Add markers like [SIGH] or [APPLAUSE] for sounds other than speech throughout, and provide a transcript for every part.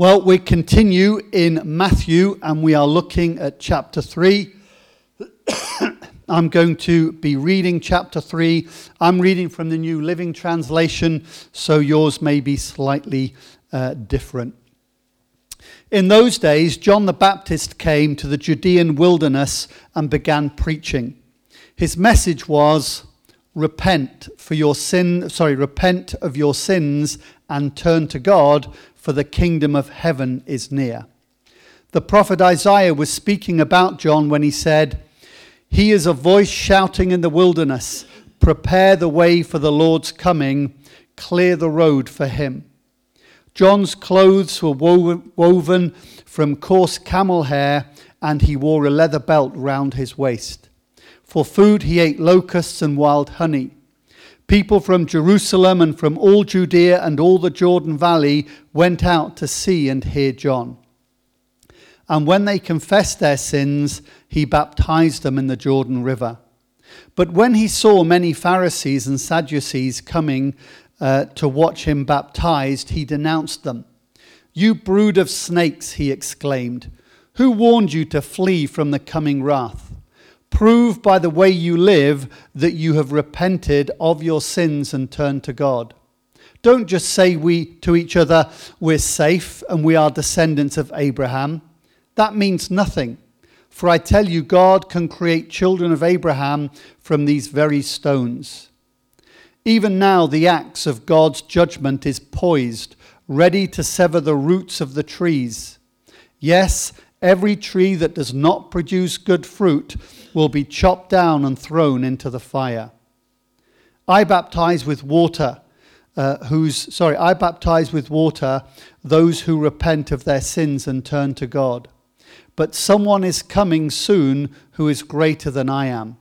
Well, we continue in Matthew and we are looking at chapter 3. [COUGHS] I'm going to be reading chapter 3. I'm reading from the New Living Translation, so yours may be slightly uh, different. In those days, John the Baptist came to the Judean wilderness and began preaching. His message was, repent for your sin sorry repent of your sins and turn to God for the kingdom of heaven is near. The prophet Isaiah was speaking about John when he said he is a voice shouting in the wilderness prepare the way for the Lord's coming clear the road for him. John's clothes were woven from coarse camel hair and he wore a leather belt round his waist. For food, he ate locusts and wild honey. People from Jerusalem and from all Judea and all the Jordan Valley went out to see and hear John. And when they confessed their sins, he baptized them in the Jordan River. But when he saw many Pharisees and Sadducees coming uh, to watch him baptized, he denounced them. You brood of snakes, he exclaimed. Who warned you to flee from the coming wrath? Prove by the way you live that you have repented of your sins and turned to God. Don't just say we to each other, we're safe and we are descendants of Abraham. That means nothing. For I tell you, God can create children of Abraham from these very stones. Even now, the axe of God's judgment is poised, ready to sever the roots of the trees. Yes, every tree that does not produce good fruit will be chopped down and thrown into the fire. I baptize with water. Uh, whose sorry i baptize with water those who repent of their sins and turn to god but someone is coming soon who is greater than i am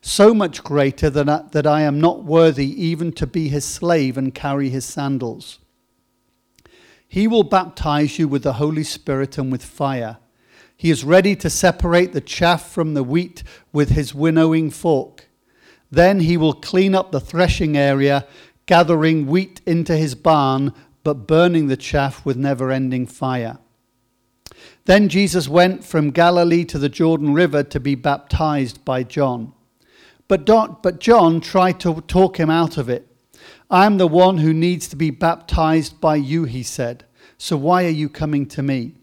so much greater than I, that i am not worthy even to be his slave and carry his sandals he will baptize you with the holy spirit and with fire he is ready to separate the chaff from the wheat with his winnowing fork. Then he will clean up the threshing area, gathering wheat into his barn, but burning the chaff with never ending fire. Then Jesus went from Galilee to the Jordan River to be baptized by John. But, but John tried to talk him out of it. I am the one who needs to be baptized by you, he said. So why are you coming to me?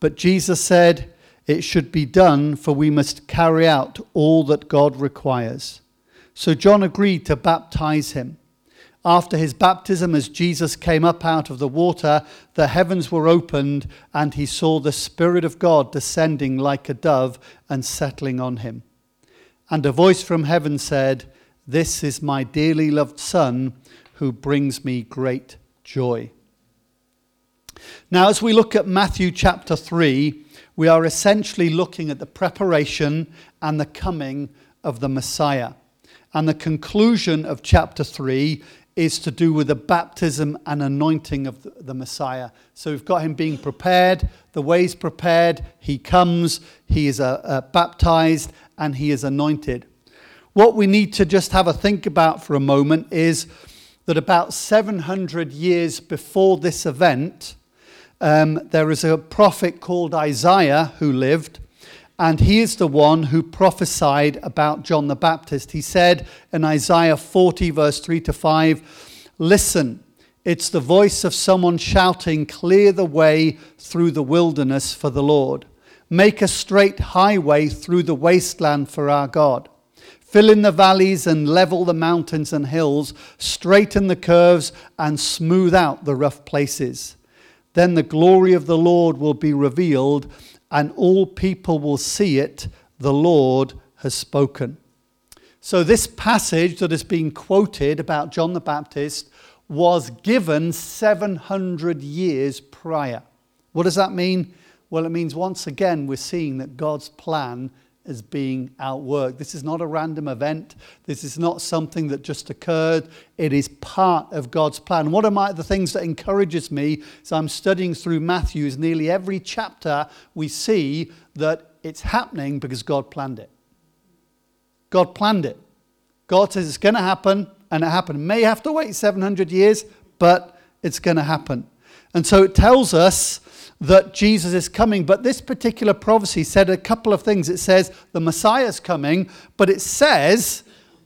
But Jesus said, It should be done, for we must carry out all that God requires. So John agreed to baptize him. After his baptism, as Jesus came up out of the water, the heavens were opened, and he saw the Spirit of God descending like a dove and settling on him. And a voice from heaven said, This is my dearly loved Son, who brings me great joy. Now, as we look at Matthew chapter 3, we are essentially looking at the preparation and the coming of the Messiah. And the conclusion of chapter 3 is to do with the baptism and anointing of the, Messiah. So we've got him being prepared, the way's prepared, he comes, he is uh, uh, baptized, and he is anointed. What we need to just have a think about for a moment is that about 700 years before this event, um, there is a prophet called Isaiah who lived, and he is the one who prophesied about John the Baptist. He said in Isaiah 40, verse 3 to 5, Listen, it's the voice of someone shouting, Clear the way through the wilderness for the Lord. Make a straight highway through the wasteland for our God. Fill in the valleys and level the mountains and hills, straighten the curves and smooth out the rough places. Then the glory of the Lord will be revealed, and all people will see it. The Lord has spoken. So, this passage that has been quoted about John the Baptist was given 700 years prior. What does that mean? Well, it means once again we're seeing that God's plan is being outworked. This is not a random event. This is not something that just occurred. It is part of God's plan. One of my, the things that encourages me as I'm studying through Matthew is nearly every chapter we see that it's happening because God planned it. God planned it. God says it's going to happen, and it happened. May have to wait 700 years, but it's going to happen. And so it tells us that Jesus is coming. But this particular prophecy said a couple of things. It says the Messiah is coming, but it says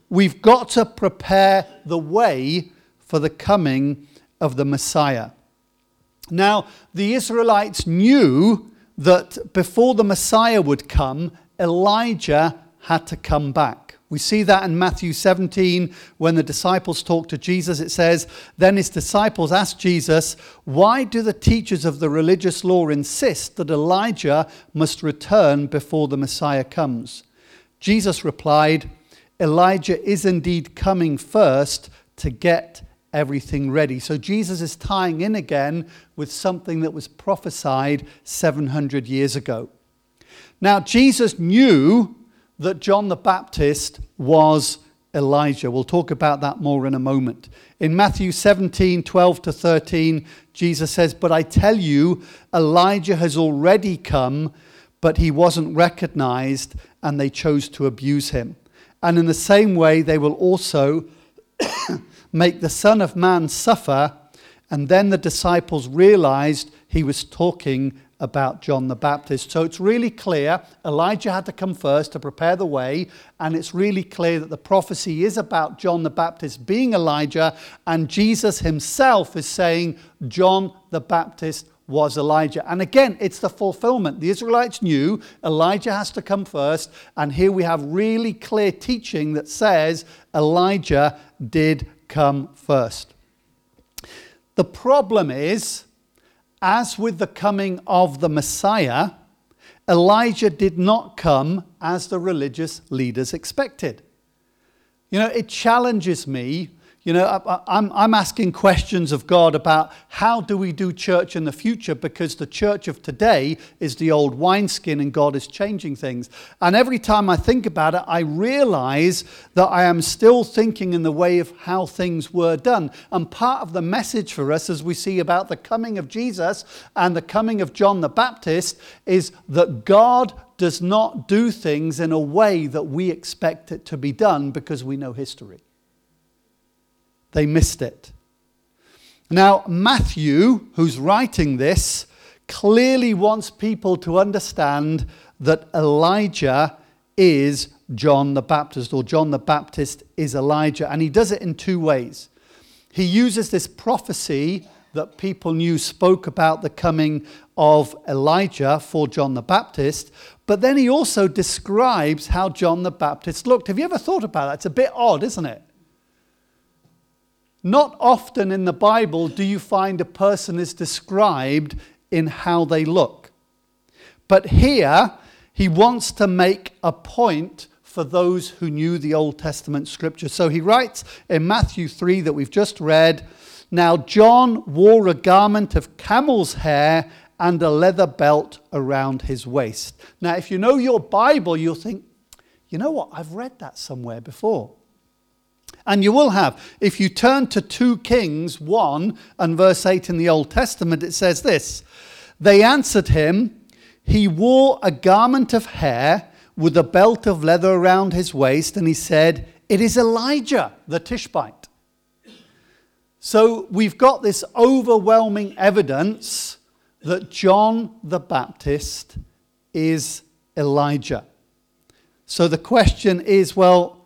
we've got to prepare the way for the coming of the Messiah. Now, the Israelites knew that before the Messiah would come, Elijah had to come back. We see that in Matthew 17 when the disciples talk to Jesus. It says, Then his disciples asked Jesus, Why do the teachers of the religious law insist that Elijah must return before the Messiah comes? Jesus replied, Elijah is indeed coming first to get everything ready. So Jesus is tying in again with something that was prophesied 700 years ago. Now, Jesus knew that John the Baptist was Elijah. We'll talk about that more in a moment. In Matthew 17, 12 to 13, Jesus says, But I tell you, Elijah has already come, but he wasn't recognized, and they chose to abuse him. And in the same way, they will also [COUGHS] make the Son of Man suffer. And then the disciples realized he was talking about John the Baptist. So it's really clear Elijah had to come first to prepare the way, and it's really clear that the prophecy is about John the Baptist being Elijah, and Jesus himself is saying John the Baptist was Elijah. And again, it's the fulfillment. The Israelites knew Elijah has to come first, and here we have really clear teaching that says Elijah did come first. The problem is, as with the coming of the Messiah, Elijah did not come as the religious leaders expected. You know, it challenges me you know, I, am I'm asking questions of God about how do we do church in the future because the church of today is the old wineskin and God is changing things. And every time I think about it, I realize that I am still thinking in the way of how things were done. And part of the message for us, as we see about the coming of Jesus and the coming of John the Baptist, is that God does not do things in a way that we expect it to be done because we know history. They missed it. Now, Matthew, who's writing this, clearly wants people to understand that Elijah is John the Baptist, or John the Baptist is Elijah. And he does it in two ways. He uses this prophecy that people knew spoke about the coming of Elijah for John the Baptist, but then he also describes how John the Baptist looked. Have you ever thought about that? It's a bit odd, isn't it? Not often in the Bible do you find a person is described in how they look. But here, he wants to make a point for those who knew the Old Testament scripture. So he writes in Matthew 3 that we've just read Now John wore a garment of camel's hair and a leather belt around his waist. Now, if you know your Bible, you'll think, you know what, I've read that somewhere before. And you will have. If you turn to 2 Kings 1 and verse 8 in the Old Testament, it says this They answered him, He wore a garment of hair with a belt of leather around his waist, and he said, It is Elijah the Tishbite. So we've got this overwhelming evidence that John the Baptist is Elijah. So the question is well,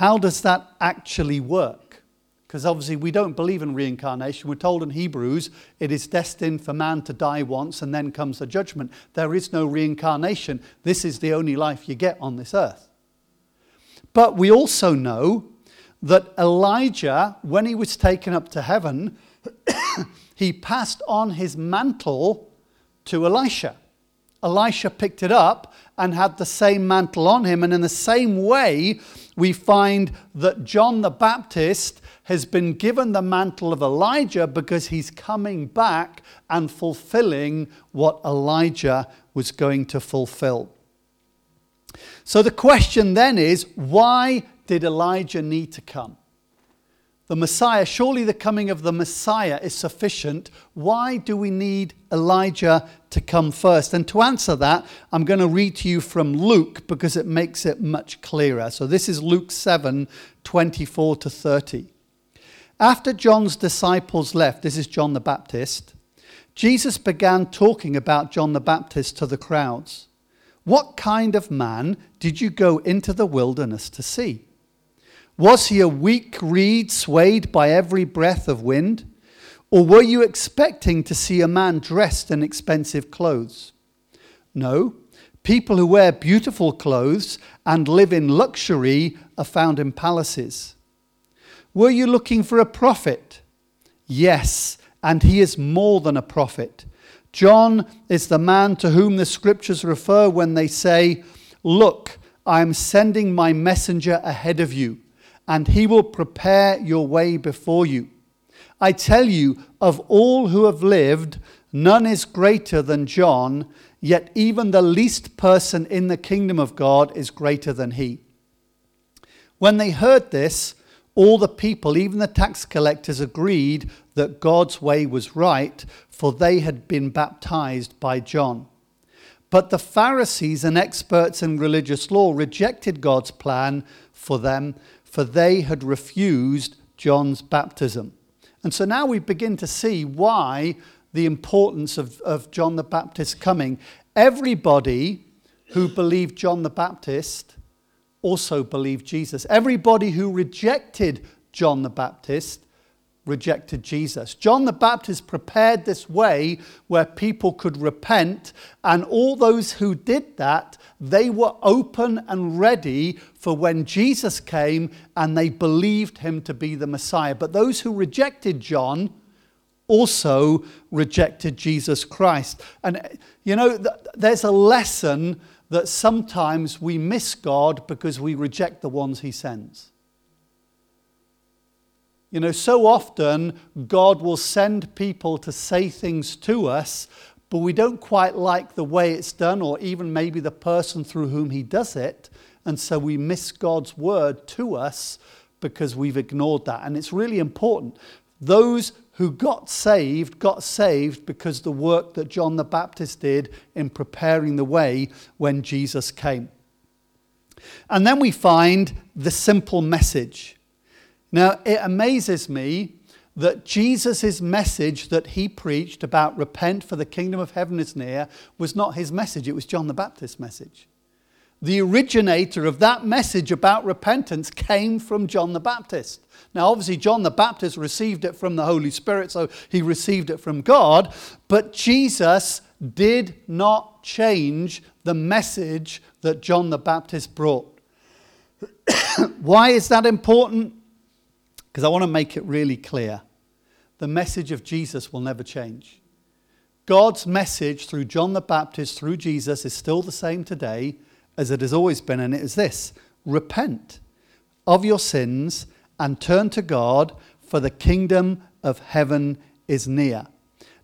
how does that actually work? Because obviously, we don't believe in reincarnation. We're told in Hebrews it is destined for man to die once and then comes the judgment. There is no reincarnation. This is the only life you get on this earth. But we also know that Elijah, when he was taken up to heaven, [COUGHS] he passed on his mantle to Elisha. Elisha picked it up and had the same mantle on him. And in the same way, we find that John the Baptist has been given the mantle of Elijah because he's coming back and fulfilling what Elijah was going to fulfill. So the question then is why did Elijah need to come? The Messiah, surely the coming of the Messiah is sufficient. Why do we need Elijah to come first? And to answer that, I'm going to read to you from Luke because it makes it much clearer. So this is Luke 7 24 to 30. After John's disciples left, this is John the Baptist, Jesus began talking about John the Baptist to the crowds. What kind of man did you go into the wilderness to see? Was he a weak reed swayed by every breath of wind? Or were you expecting to see a man dressed in expensive clothes? No, people who wear beautiful clothes and live in luxury are found in palaces. Were you looking for a prophet? Yes, and he is more than a prophet. John is the man to whom the scriptures refer when they say, Look, I am sending my messenger ahead of you, and he will prepare your way before you. I tell you, of all who have lived, none is greater than John, yet even the least person in the kingdom of God is greater than he. When they heard this, all the people, even the tax collectors, agreed that God's way was right, for they had been baptized by John. But the Pharisees and experts in religious law rejected God's plan for them, for they had refused John's baptism. And so now we begin to see why the importance of, of John the Baptist coming. Everybody who believed John the Baptist also believed Jesus. Everybody who rejected John the Baptist rejected Jesus. John the Baptist prepared this way where people could repent, and all those who did that, they were open and ready for when Jesus came and they believed him to be the Messiah. But those who rejected John also rejected Jesus Christ. And you know, there's a lesson that sometimes we miss God because we reject the ones he sends. You know, so often God will send people to say things to us, but we don't quite like the way it's done, or even maybe the person through whom He does it. And so we miss God's word to us because we've ignored that. And it's really important. Those who got saved got saved because the work that John the Baptist did in preparing the way when Jesus came. And then we find the simple message. Now, it amazes me that Jesus' message that he preached about repent for the kingdom of heaven is near was not his message, it was John the Baptist's message. The originator of that message about repentance came from John the Baptist. Now, obviously, John the Baptist received it from the Holy Spirit, so he received it from God, but Jesus did not change the message that John the Baptist brought. [COUGHS] Why is that important? Because I want to make it really clear. The message of Jesus will never change. God's message through John the Baptist, through Jesus, is still the same today as it has always been, and it is this repent of your sins and turn to God, for the kingdom of heaven is near.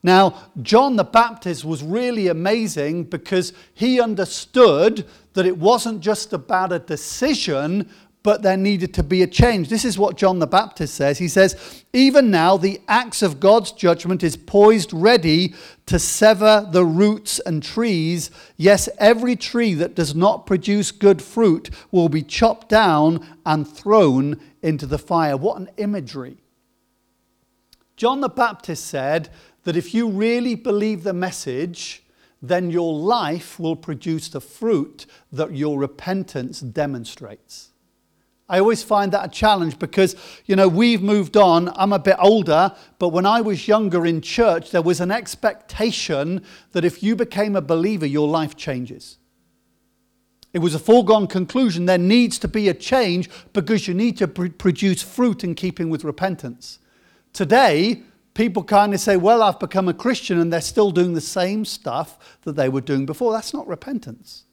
Now, John the Baptist was really amazing because he understood that it wasn't just about a decision, but there needed to be a change. This is what John the Baptist says. He says, Even now, the axe of God's judgment is poised ready to sever the roots and trees. Yes, every tree that does not produce good fruit will be chopped down and thrown into the fire. What an imagery. John the Baptist said that if you really believe the message, then your life will produce the fruit that your repentance demonstrates. I always find that a challenge because, you know, we've moved on. I'm a bit older, but when I was younger in church, there was an expectation that if you became a believer, your life changes. It was a foregone conclusion. There needs to be a change because you need to pr- produce fruit in keeping with repentance. Today, people kind of say, Well, I've become a Christian, and they're still doing the same stuff that they were doing before. That's not repentance.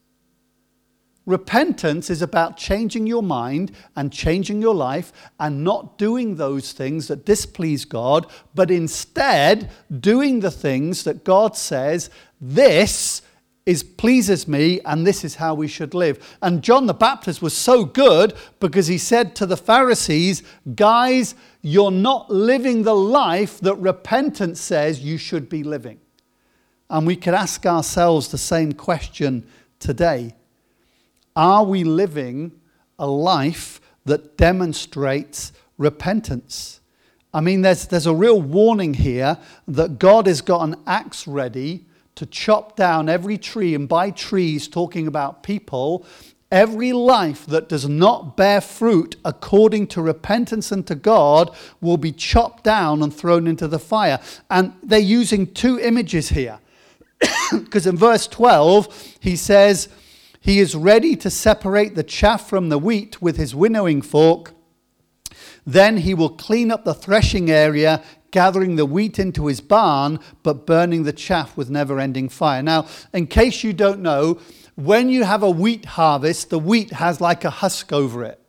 Repentance is about changing your mind and changing your life and not doing those things that displease God, but instead doing the things that God says, this is pleases me and this is how we should live. And John the Baptist was so good because he said to the Pharisees, guys, you're not living the life that repentance says you should be living. And we could ask ourselves the same question today. Are we living a life that demonstrates repentance? I mean, there's, there's a real warning here that God has got an axe ready to chop down every tree, and by trees, talking about people, every life that does not bear fruit according to repentance and to God will be chopped down and thrown into the fire. And they're using two images here. [COUGHS] Because in verse 12, he says, He is ready to separate the chaff from the wheat with his winnowing fork. Then he will clean up the threshing area, gathering the wheat into his barn, but burning the chaff with never ending fire. Now, in case you don't know, when you have a wheat harvest, the wheat has like a husk over it.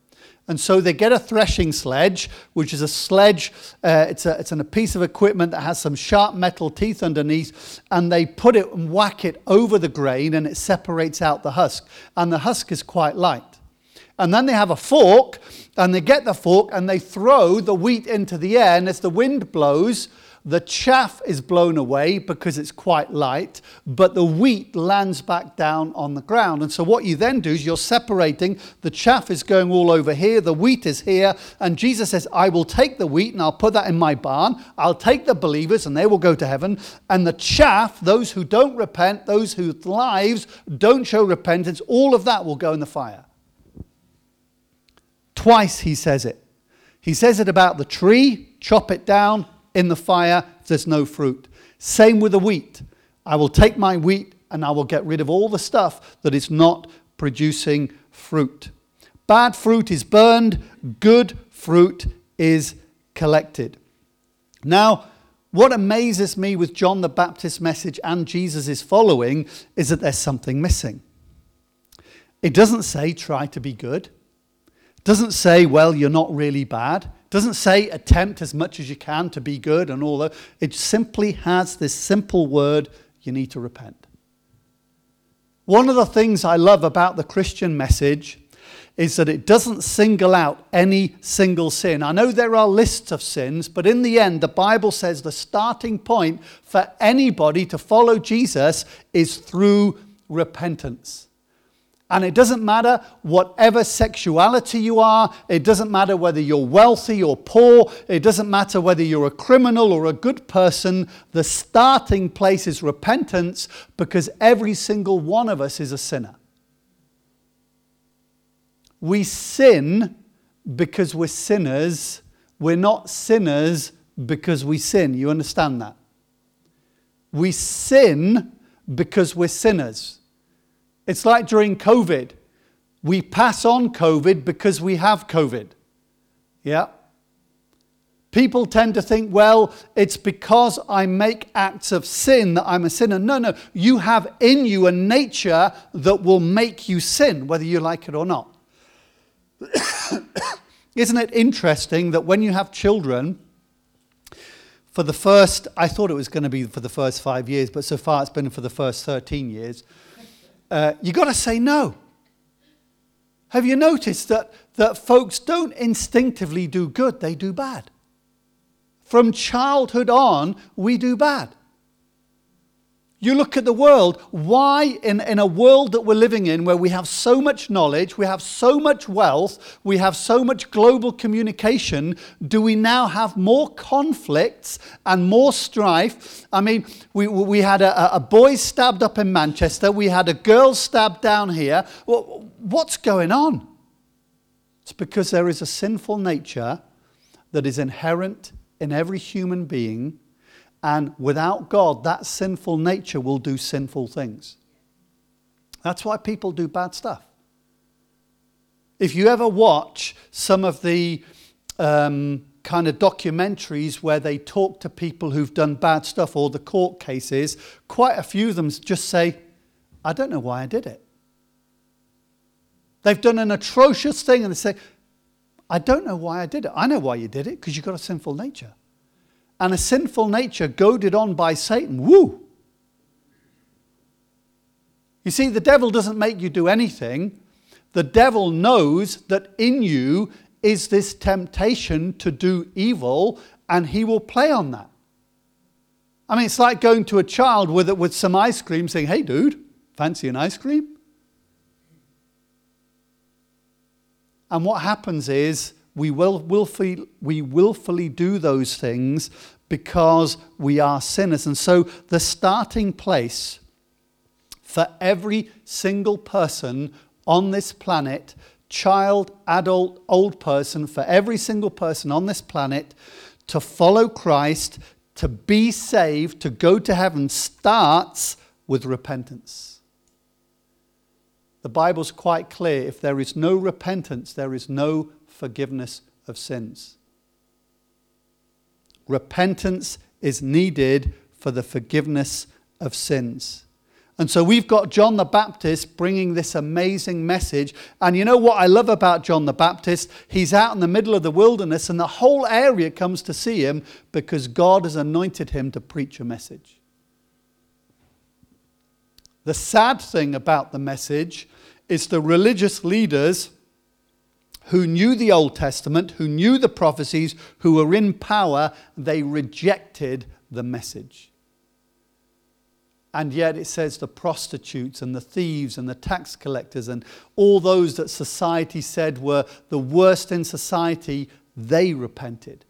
And so they get a threshing sledge, which is a sledge, uh, it's, a, it's a piece of equipment that has some sharp metal teeth underneath, and they put it and whack it over the grain and it separates out the husk. And the husk is quite light. And then they have a fork, and they get the fork and they throw the wheat into the air, and as the wind blows, the chaff is blown away because it's quite light, but the wheat lands back down on the ground. And so, what you then do is you're separating. The chaff is going all over here, the wheat is here. And Jesus says, I will take the wheat and I'll put that in my barn. I'll take the believers and they will go to heaven. And the chaff, those who don't repent, those whose lives don't show repentance, all of that will go in the fire. Twice he says it. He says it about the tree, chop it down, in the fire, there's no fruit. Same with the wheat. I will take my wheat and I will get rid of all the stuff that is not producing fruit. Bad fruit is burned, good fruit is collected. Now, what amazes me with John the Baptist's message and Jesus' following is that there's something missing. It doesn't say try to be good. It doesn't say, well, you're not really bad doesn't say attempt as much as you can to be good and all that. It simply has this simple word you need to repent. One of the things I love about the Christian message is that it doesn't single out any single sin. I know there are lists of sins, but in the end, the Bible says the starting point for anybody to follow Jesus is through repentance. And it doesn't matter whatever sexuality you are, it doesn't matter whether you're wealthy or poor, it doesn't matter whether you're a criminal or a good person. The starting place is repentance because every single one of us is a sinner. We sin because we're sinners, we're not sinners because we sin. You understand that? We sin because we're sinners. It's like during COVID. We pass on COVID because we have COVID. Yeah? People tend to think, well, it's because I make acts of sin that I'm a sinner. No, no. You have in you a nature that will make you sin, whether you like it or not. [COUGHS] Isn't it interesting that when you have children, for the first, I thought it was going to be for the first five years, but so far it's been for the first 13 years uh, you've got to say no. Have you noticed that, that folks don't instinctively do good, they do bad? From childhood on, we do bad. You look at the world, why, in, in a world that we're living in where we have so much knowledge, we have so much wealth, we have so much global communication, do we now have more conflicts and more strife? I mean, we, we had a, a boy stabbed up in Manchester, we had a girl stabbed down here. Well, what's going on? It's because there is a sinful nature that is inherent in every human being and without God, that sinful nature will do sinful things. That's why people do bad stuff. If you ever watch some of the um, kind of documentaries where they talk to people who've done bad stuff or the court cases, quite a few of them just say, I don't know why I did it. They've done an atrocious thing and they say, I don't know why I did it. I know why you did it because you've got a sinful nature and a sinful nature goaded on by Satan. Woo! You see, the devil doesn't make you do anything. The devil knows that in you is this temptation to do evil, and he will play on that. I mean, it's like going to a child with, with some ice cream saying, Hey, dude, fancy an ice cream? And what happens is we will willfully, we willfully do those things because we are sinners. And so the starting place for every single person on this planet, child, adult, old person, for every single person on this planet to follow Christ, to be saved, to go to heaven, starts with repentance. The Bible's quite clear if there is no repentance, there is no forgiveness of sins. Repentance is needed for the forgiveness of sins. And so we've got John the Baptist bringing this amazing message. And you know what I love about John the Baptist? He's out in the middle of the wilderness, and the whole area comes to see him because God has anointed him to preach a message. The sad thing about the message is the religious leaders who knew the Old Testament, who knew the prophecies, who were in power, they rejected the message. And yet it says the prostitutes and the thieves and the tax collectors and all those that society said were the worst in society, they repented.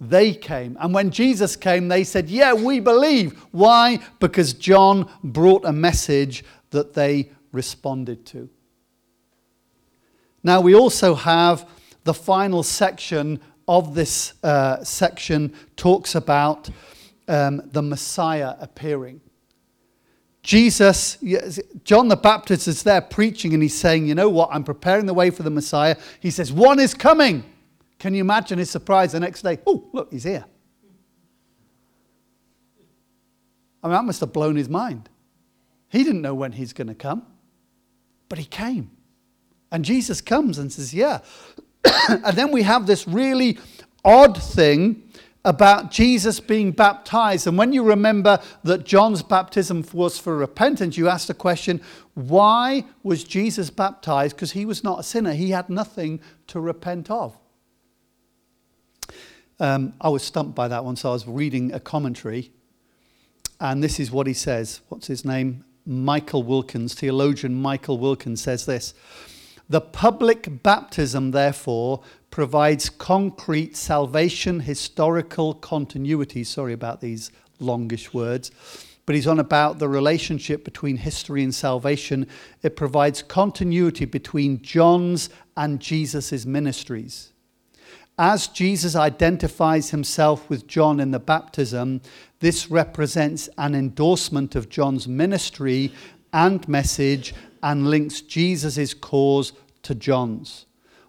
They came. And when Jesus came, they said, Yeah, we believe. Why? Because John brought a message that they responded to. Now, we also have the final section of this uh, section talks about um, the Messiah appearing. Jesus, John the Baptist is there preaching and he's saying, You know what? I'm preparing the way for the Messiah. He says, One is coming. Can you imagine his surprise the next day? Oh, look, he's here. I mean, that must have blown his mind. He didn't know when he's going to come, but he came. And Jesus comes and says, Yeah. [COUGHS] and then we have this really odd thing about Jesus being baptized. And when you remember that John's baptism was for repentance, you ask the question, why was Jesus baptized? Because he was not a sinner, he had nothing to repent of. Um, I was stumped by that one, so I was reading a commentary, and this is what he says. What's his name? Michael Wilkins, theologian Michael Wilkins says this. The public baptism, therefore, provides concrete salvation historical continuity. Sorry about these longish words. But he's on about the relationship between history and salvation. It provides continuity between John's and Jesus' ministries. As Jesus identifies himself with John in the baptism, this represents an endorsement of John's ministry and message and links Jesus' cause to John's.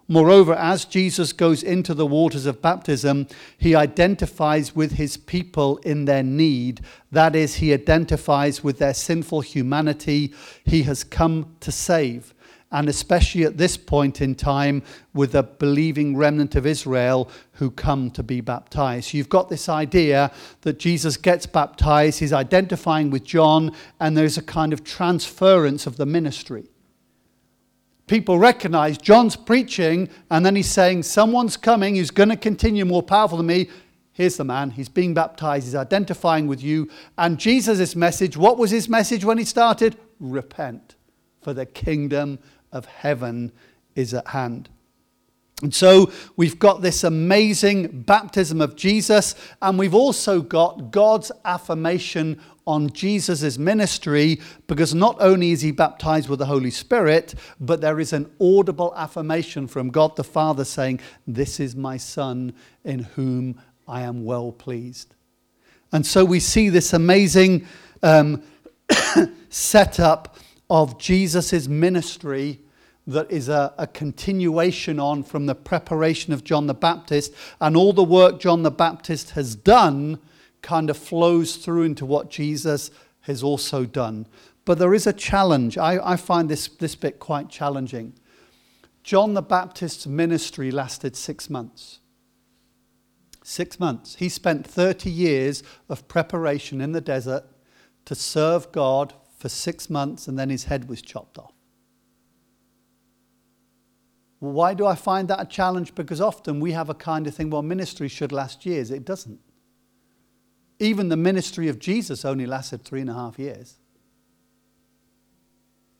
Moreover, as Jesus goes into the waters of baptism, he identifies with his people in their need. That is, he identifies with their sinful humanity he has come to save. And especially at this point in time, with the believing remnant of Israel who come to be baptized. You've got this idea that Jesus gets baptized, he's identifying with John, and there's a kind of transference of the ministry. People recognize John's preaching, and then he's saying, Someone's coming who's going to continue more powerful than me. Here's the man. He's being baptized. He's identifying with you. And Jesus' message, what was his message when he started? Repent, for the kingdom of heaven is at hand. And so we've got this amazing baptism of Jesus, and we've also got God's affirmation on Jesus' ministry because not only is he baptized with the Holy Spirit, but there is an audible affirmation from God the Father saying, This is my Son in whom I am well pleased. And so we see this amazing um, [COUGHS] setup of Jesus' ministry that is a, a, continuation on from the preparation of John the Baptist, and all the work John the Baptist has done kind of flows through into what Jesus has also done. But there is a challenge. I, I find this, this bit quite challenging. John the Baptist's ministry lasted six months. Six months. He spent 30 years of preparation in the desert to serve God for six months, and then his head was chopped off. Why do I find that a challenge? Because often we have a kind of thing, well, ministry should last years. It doesn't. Even the ministry of Jesus only lasted three and a half years.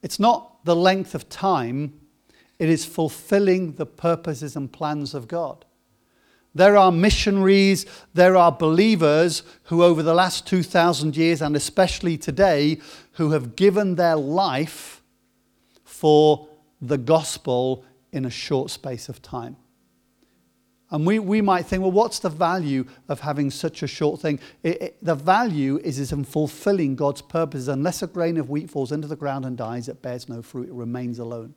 It's not the length of time, it is fulfilling the purposes and plans of God. There are missionaries, there are believers who, over the last 2,000 years, and especially today, who have given their life for the gospel in a short space of time. And we, we might think, well, what's the value of having such a short thing? It, it, the value is, is in fulfilling God's purposes. Unless a grain of wheat falls into the ground and dies, it bears no fruit, it remains alone.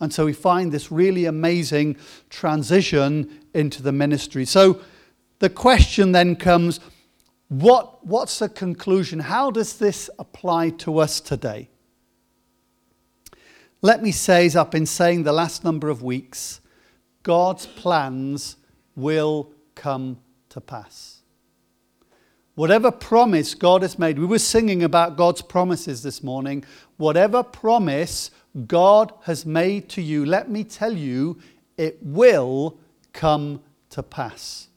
And so we find this really amazing transition into the ministry. So the question then comes what, what's the conclusion? How does this apply to us today? Let me say, as I've been saying the last number of weeks, God's plans will come to pass. Whatever promise God has made, we were singing about God's promises this morning. Whatever promise God has made to you, let me tell you, it will come to pass.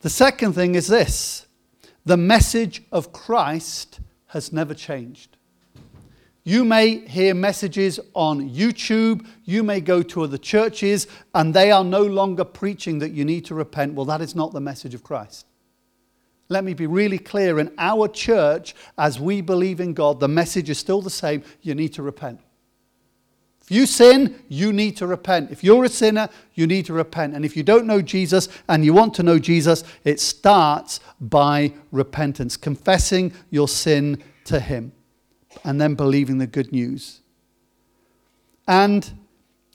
The second thing is this the message of Christ has never changed. You may hear messages on YouTube, you may go to other churches, and they are no longer preaching that you need to repent. Well, that is not the message of Christ. Let me be really clear in our church, as we believe in God, the message is still the same you need to repent. If you sin, you need to repent. If you're a sinner, you need to repent. And if you don't know Jesus and you want to know Jesus, it starts by repentance, confessing your sin to Him, and then believing the good news. And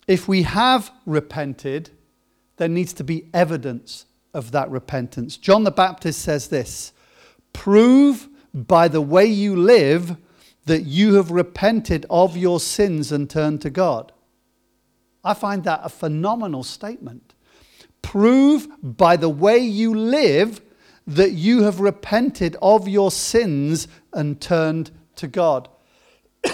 if we have repented, there needs to be evidence of that repentance. John the Baptist says this Prove by the way you live that you have repented of your sins and turned to God. I find that a phenomenal statement. Prove by the way you live that you have repented of your sins and turned to God. [COUGHS]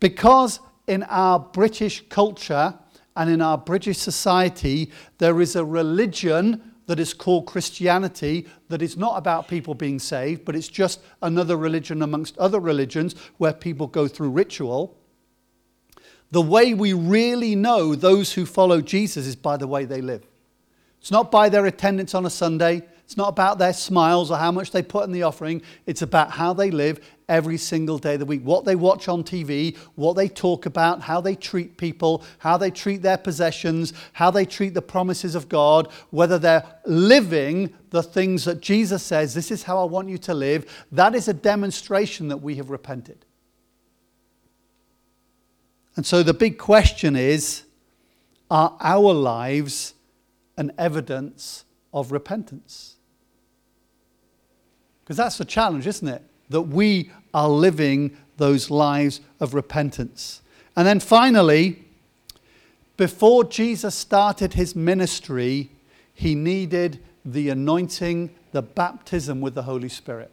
because in our British culture and in our British society, there is a religion that is called Christianity, that is not about people being saved, but it's just another religion amongst other religions where people go through ritual. The way we really know those who follow Jesus is by the way they live. It's not by their attendance on a Sunday. It's not about their smiles or how much they put in the offering. It's about how they live every single day of the week. What they watch on TV, what they talk about, how they treat people, how they treat their possessions, how they treat the promises of God, whether they're living the things that Jesus says, this is how I want you to live. That is a demonstration that we have repented. And so the big question is are our lives an evidence of repentance? Because that's the challenge, isn't it? That we are living those lives of repentance. And then finally, before Jesus started his ministry, he needed the anointing, the baptism with the Holy Spirit.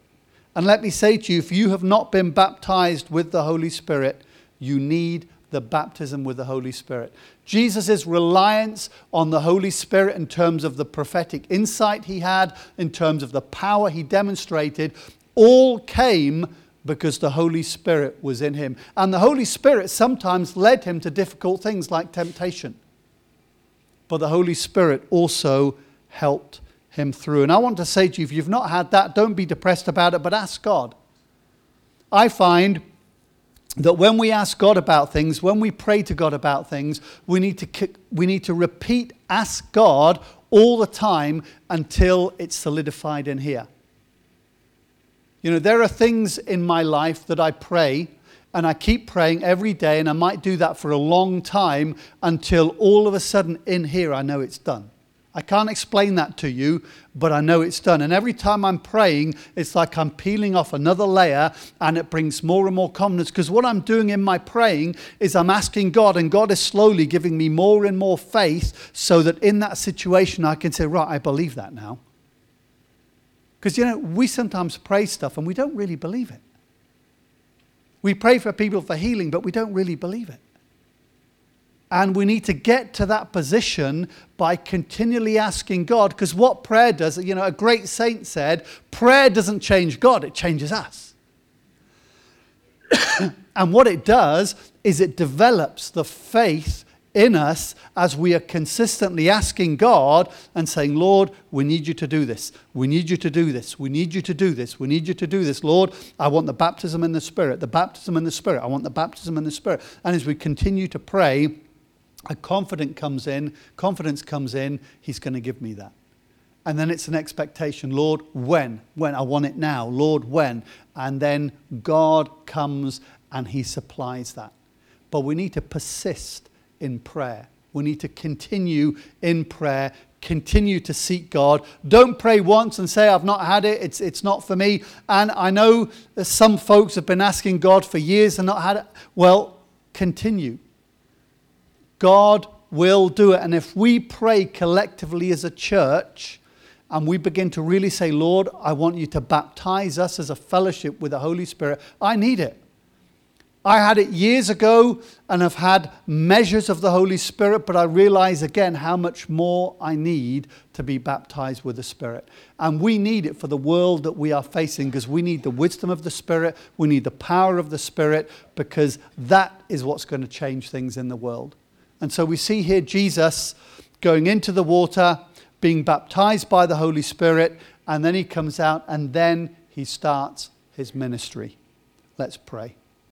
And let me say to you, if you have not been baptized with the Holy Spirit, you need the baptism with the Holy Spirit. Jesus' reliance on the Holy Spirit in terms of the prophetic insight he had, in terms of the power he demonstrated, all came because the Holy Spirit was in him. And the Holy Spirit sometimes led him to difficult things like temptation. But the Holy Spirit also helped him through. And I want to say to you if you've not had that, don't be depressed about it, but ask God. I find that when we ask God about things, when we pray to God about things, we need to, we need to repeat, ask God all the time until it's solidified in here. You know, there are things in my life that I pray and I keep praying every day, and I might do that for a long time until all of a sudden in here I know it's done. I can't explain that to you, but I know it's done. And every time I'm praying, it's like I'm peeling off another layer and it brings more and more confidence. Because what I'm doing in my praying is I'm asking God, and God is slowly giving me more and more faith so that in that situation I can say, Right, I believe that now. Because, you know, we sometimes pray stuff and we don't really believe it. We pray for people for healing, but we don't really believe it. And we need to get to that position by continually asking God, because what prayer does, you know, a great saint said, prayer doesn't change God, it changes us. [COUGHS] and what it does is it develops the faith in us as we are consistently asking God and saying, Lord, we need you to do this. We need you to do this. We need you to do this. We need you to do this. Lord, I want the baptism in the Spirit, the baptism in the Spirit. I want the baptism in the Spirit. And as we continue to pray, a confidence comes in, confidence comes in, He's going to give me that. And then it's an expectation, Lord, when? When? I want it now. Lord, when? And then God comes and He supplies that. But we need to persist in prayer. We need to continue in prayer, continue to seek God. Don't pray once and say, I've not had it, it's, it's not for me. And I know some folks have been asking God for years and not had it. Well, continue. God will do it. And if we pray collectively as a church, and we begin to really say, Lord, I want you to baptize us as a fellowship with the Holy Spirit, I need it. I had it years ago and have had measures of the Holy Spirit, but I realize again how much more I need to be baptized with the Spirit. And we need it for the world that we are facing because we need the wisdom of the Spirit, we need the power of the Spirit, because that is what's going to change things in the world. And so we see here Jesus going into the water, being baptized by the Holy Spirit, and then he comes out and then he starts his ministry. Let's pray.